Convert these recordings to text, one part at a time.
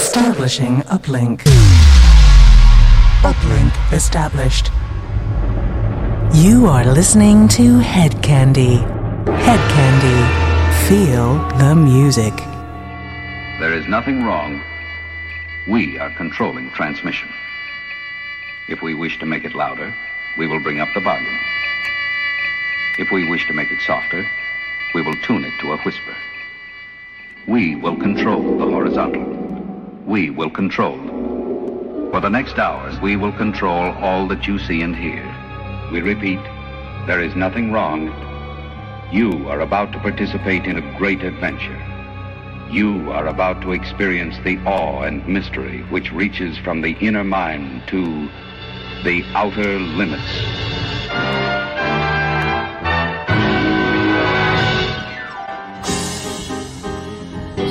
Establishing uplink. Uplink established. You are listening to Hedkandi. Head Candy. Feel the music. There is nothing wrong. We are controlling transmission. If we wish to make it louder, we will bring up the volume. If we wish to make it softer, we will tune it to a whisper. We will control the horizontal. We will control. For the next hours, we will control all that you see and hear. We repeat, there is nothing wrong. You are about to participate in a great adventure. You are about to experience the awe and mystery which reaches from the inner mind to the outer limits.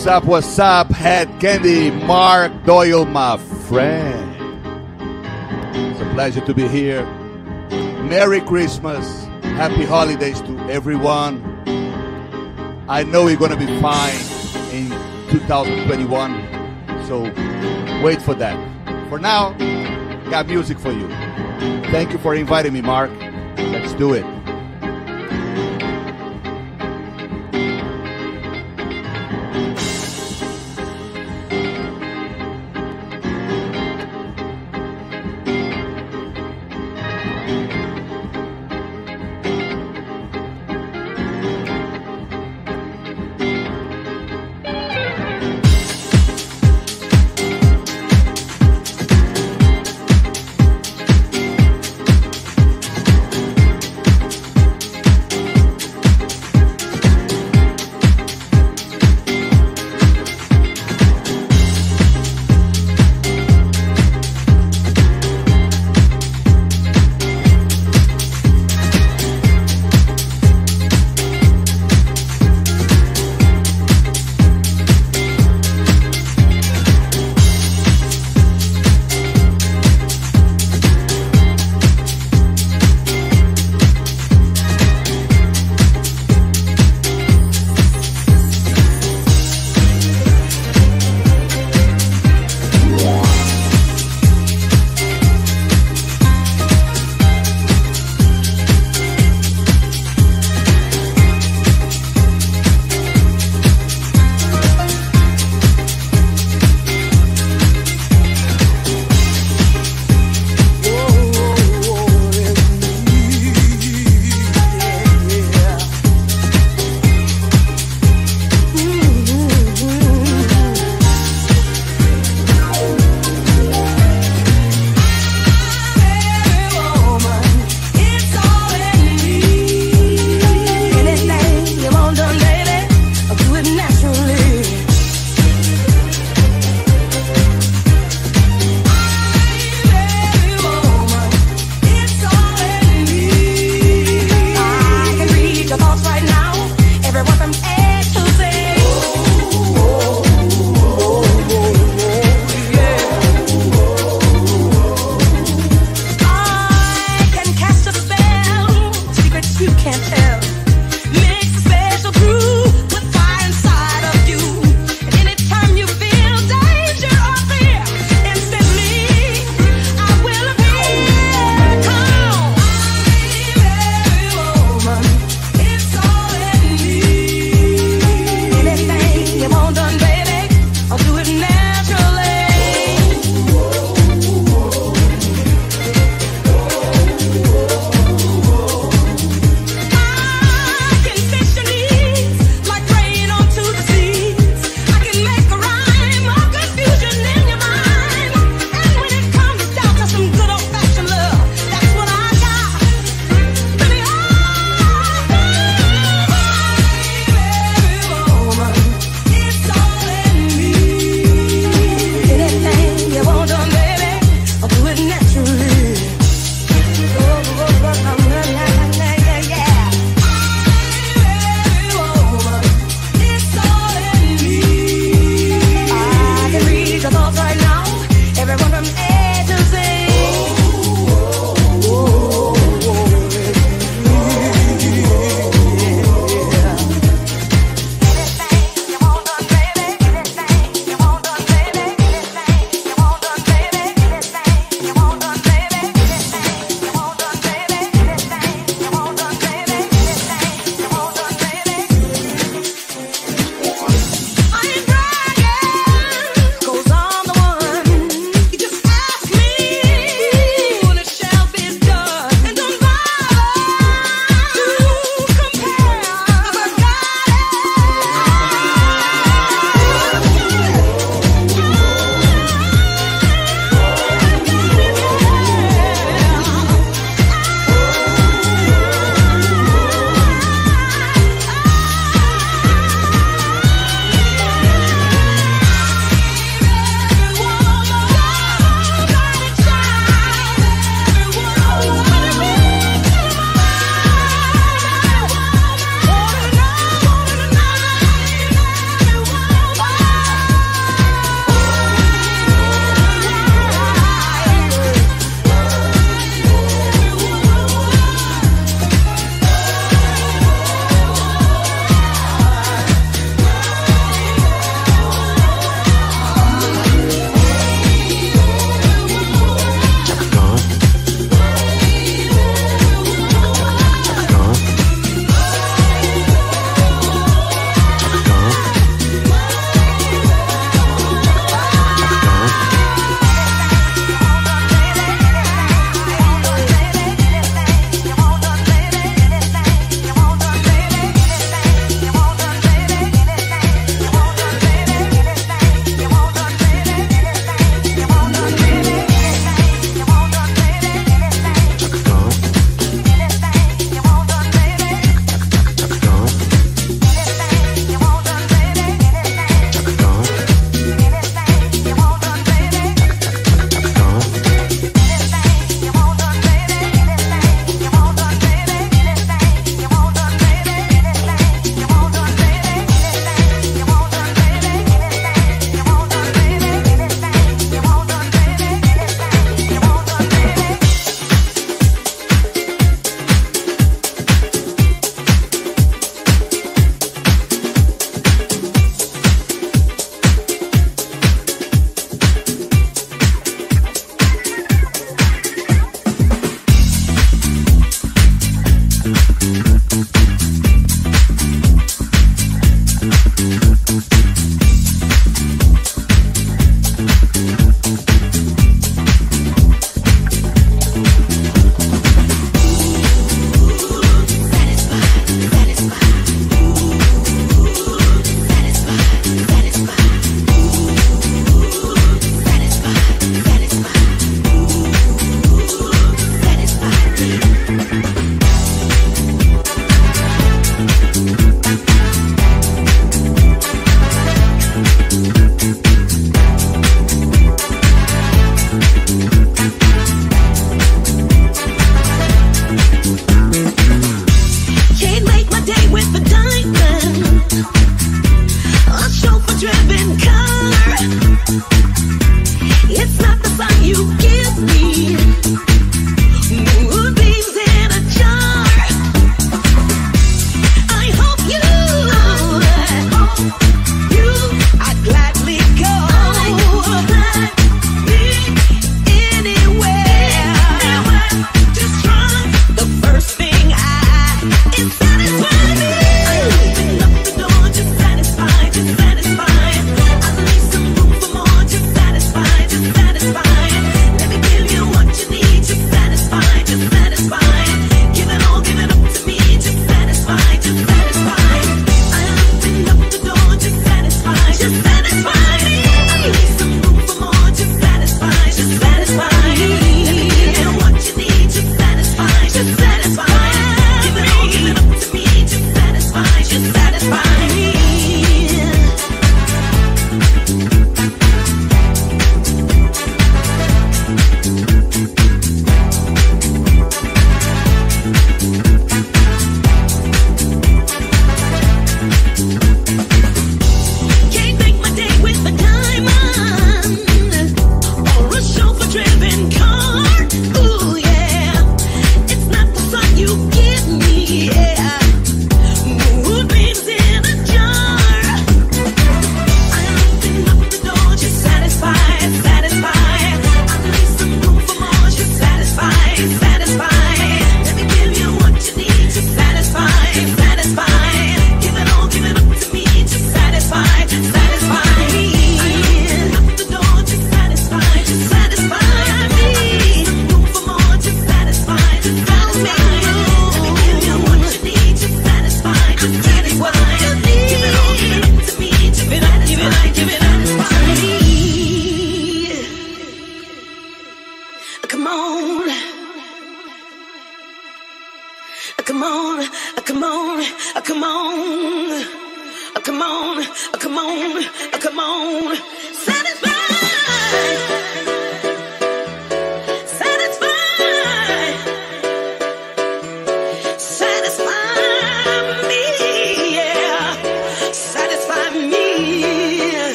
What's up, what's up, Head Candy, Mark Doyle, my friend. It's a pleasure to be here. Merry Christmas, Happy Holidays to everyone. I know we're gonna be fine in 2021, so wait for that. For now, got music for you. Thank you for inviting me, Mark. Let's do it.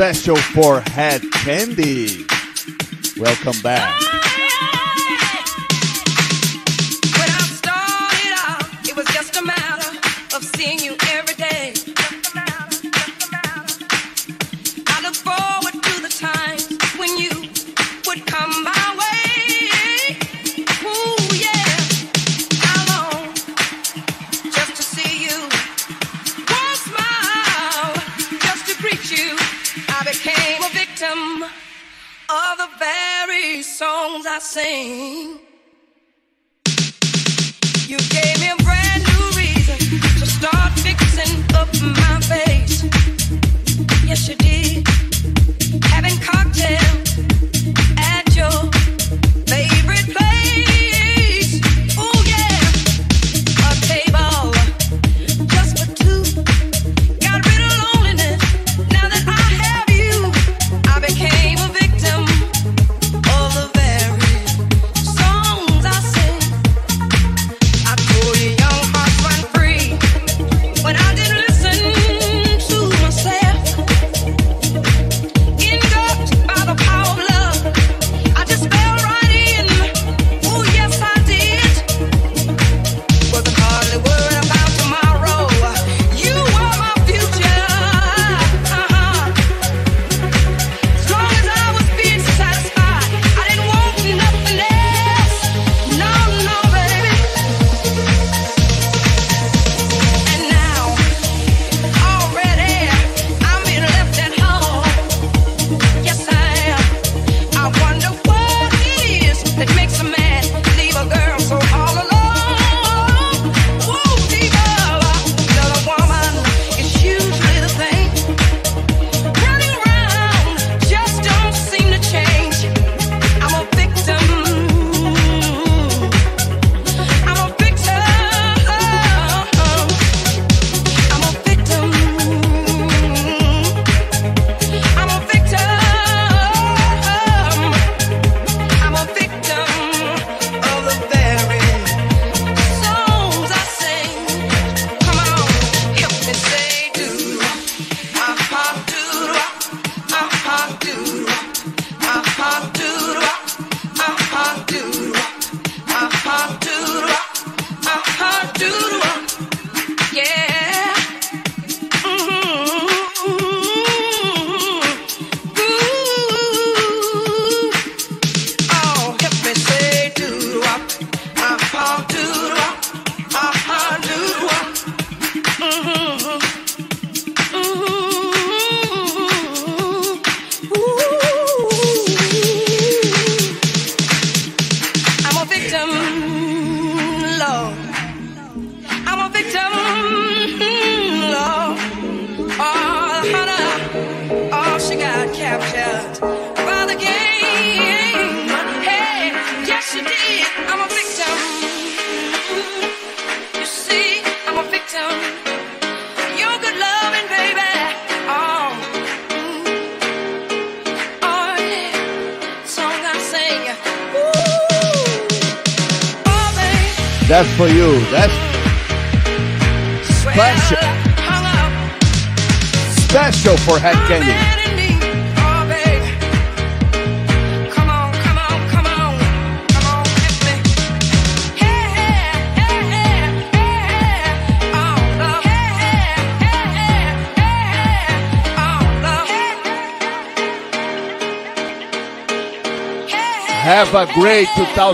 Special for Head Candy. Welcome back.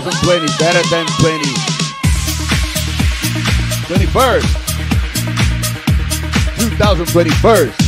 2020, better than 20. 21st. 2021st.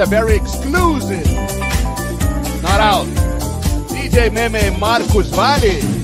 A very exclusive. Not out. DJ Meme Marcos Valle.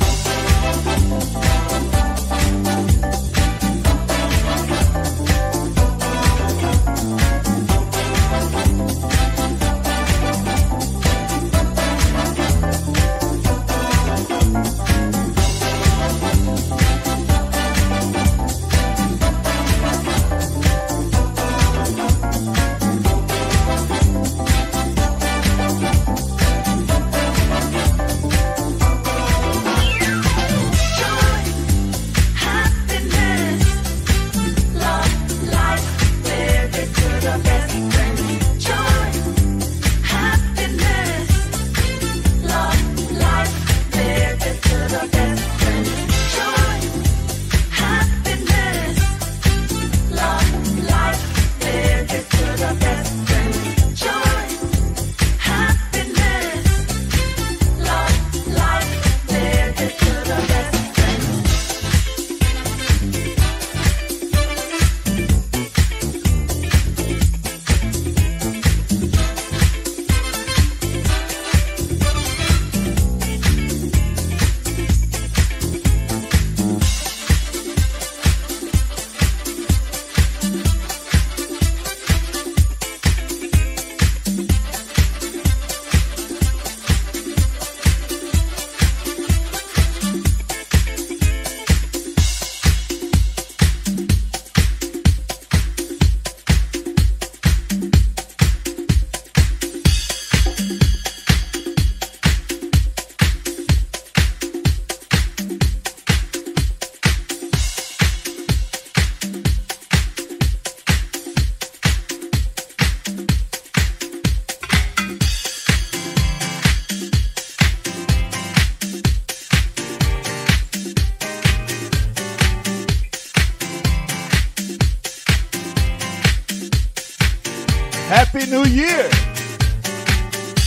New Year.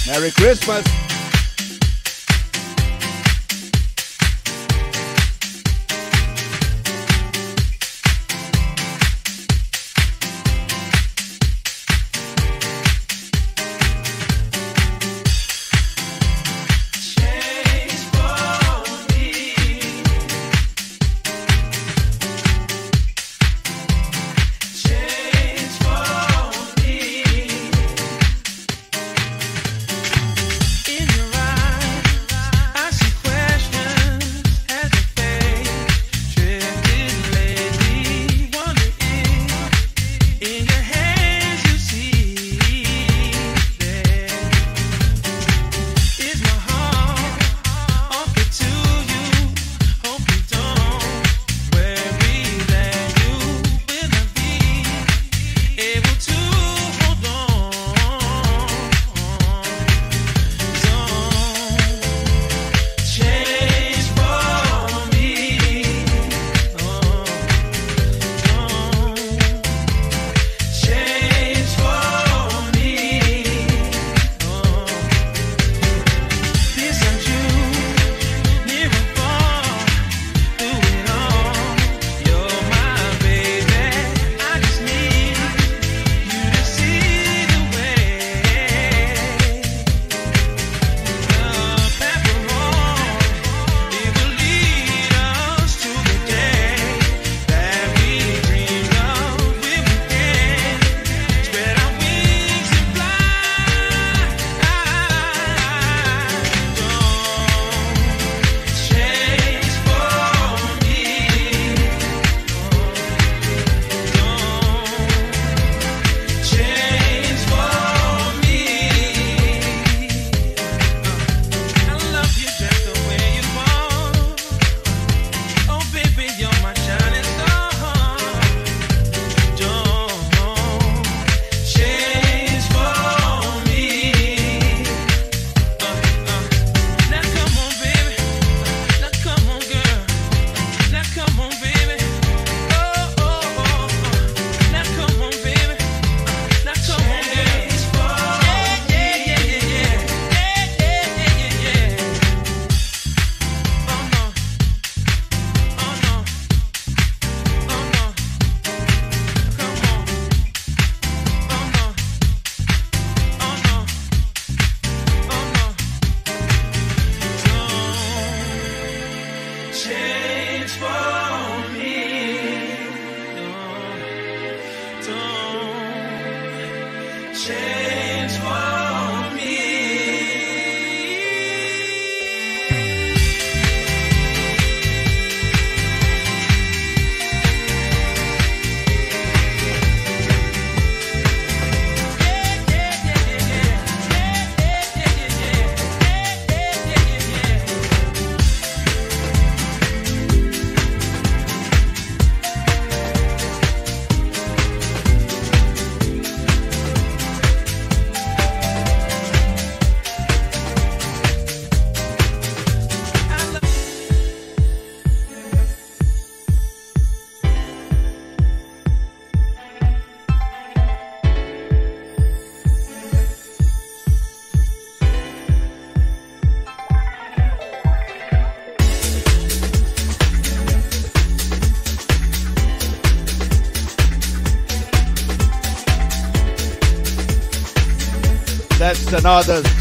Merry Christmas. That's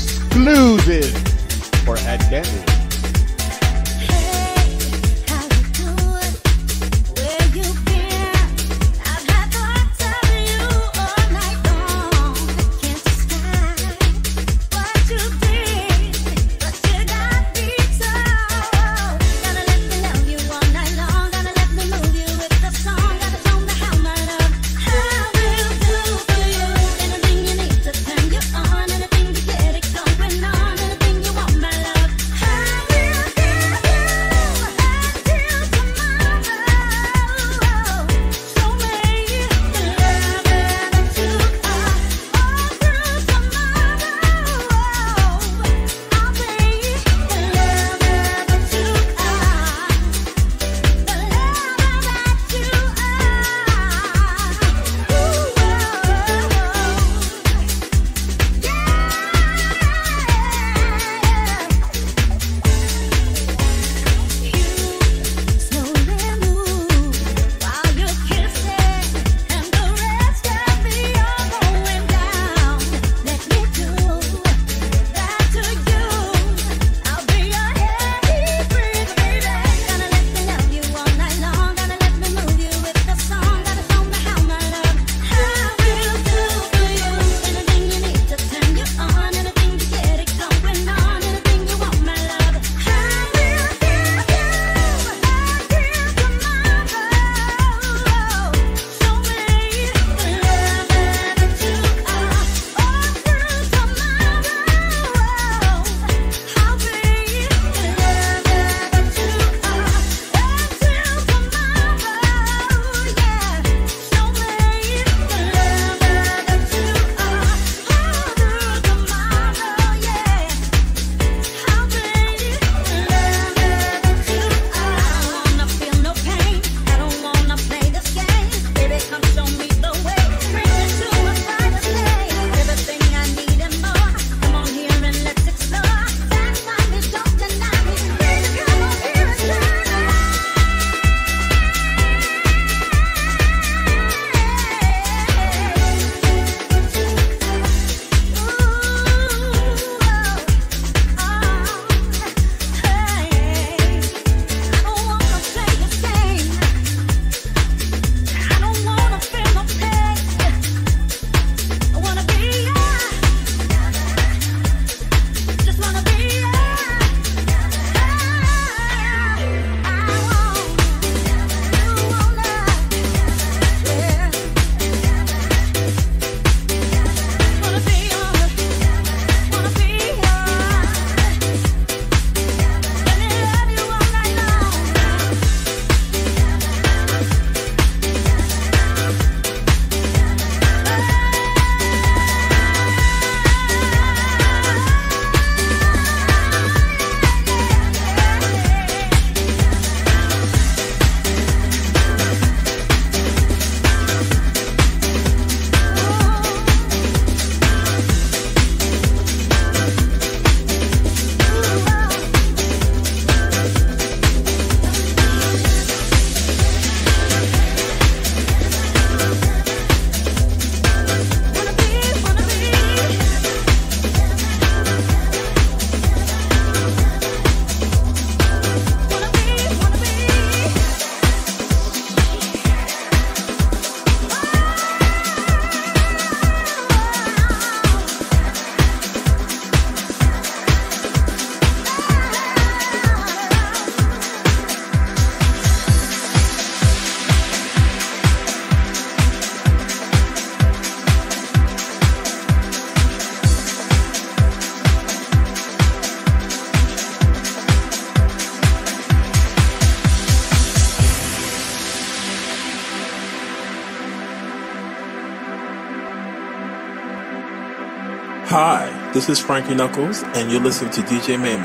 This is Frankie Knuckles, and you're listening to DJ May.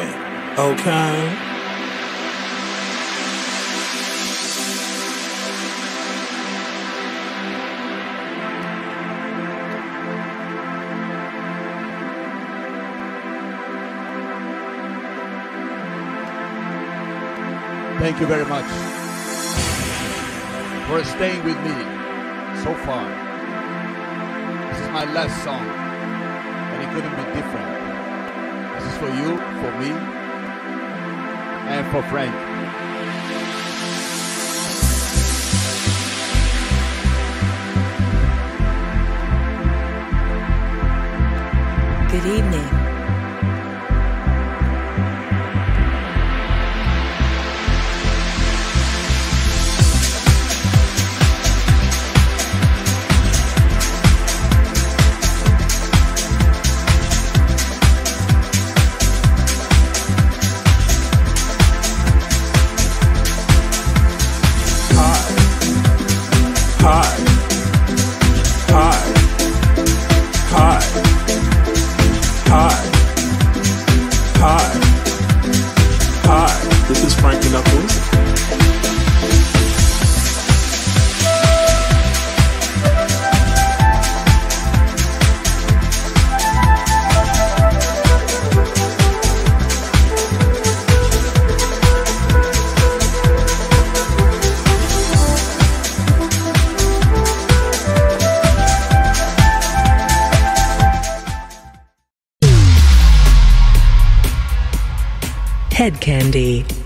Okay. Thank you very much for staying with me so far. This is my last song couldn't be different. This is for you, for me, and for Frank. Hedkandi.